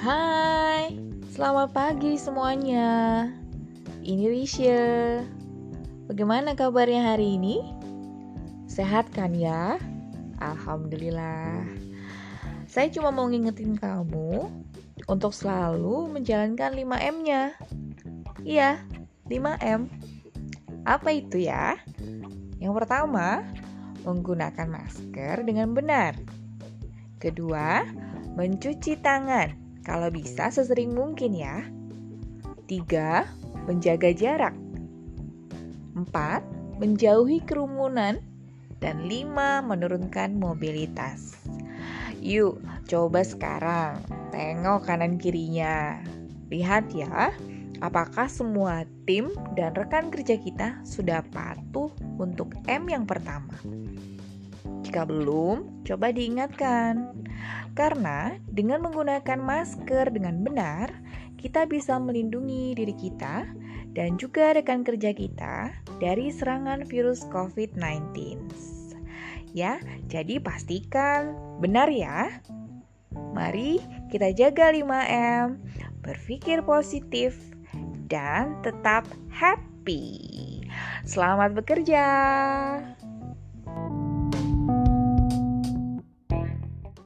Selamat pagi semuanya. Ini Risha. Bagaimana kabarnya hari ini? Sehat kan ya? Alhamdulillah. Saya cuma mau ngingetin kamu untuk selalu menjalankan 5M-nya. Iya, 5M. Apa itu ya? Yang pertama, menggunakan masker dengan benar. Kedua, mencuci tangan kalau bisa sesering mungkin ya. Tiga, menjaga jarak. Empat, menjauhi kerumunan. Dan lima, menurunkan mobilitas. Yuk, coba sekarang tengok kanan kirinya. Lihat ya, apakah semua tim dan rekan kerja kita sudah patuh untuk M yang pertama. Jika belum, coba diingatkan. Karena dengan menggunakan masker dengan benar, kita bisa melindungi diri kita dan juga rekan kerja kita dari serangan virus COVID-19. Ya, jadi pastikan benar ya. Mari kita jaga 5M, berpikir positif, dan tetap happy. Selamat bekerja!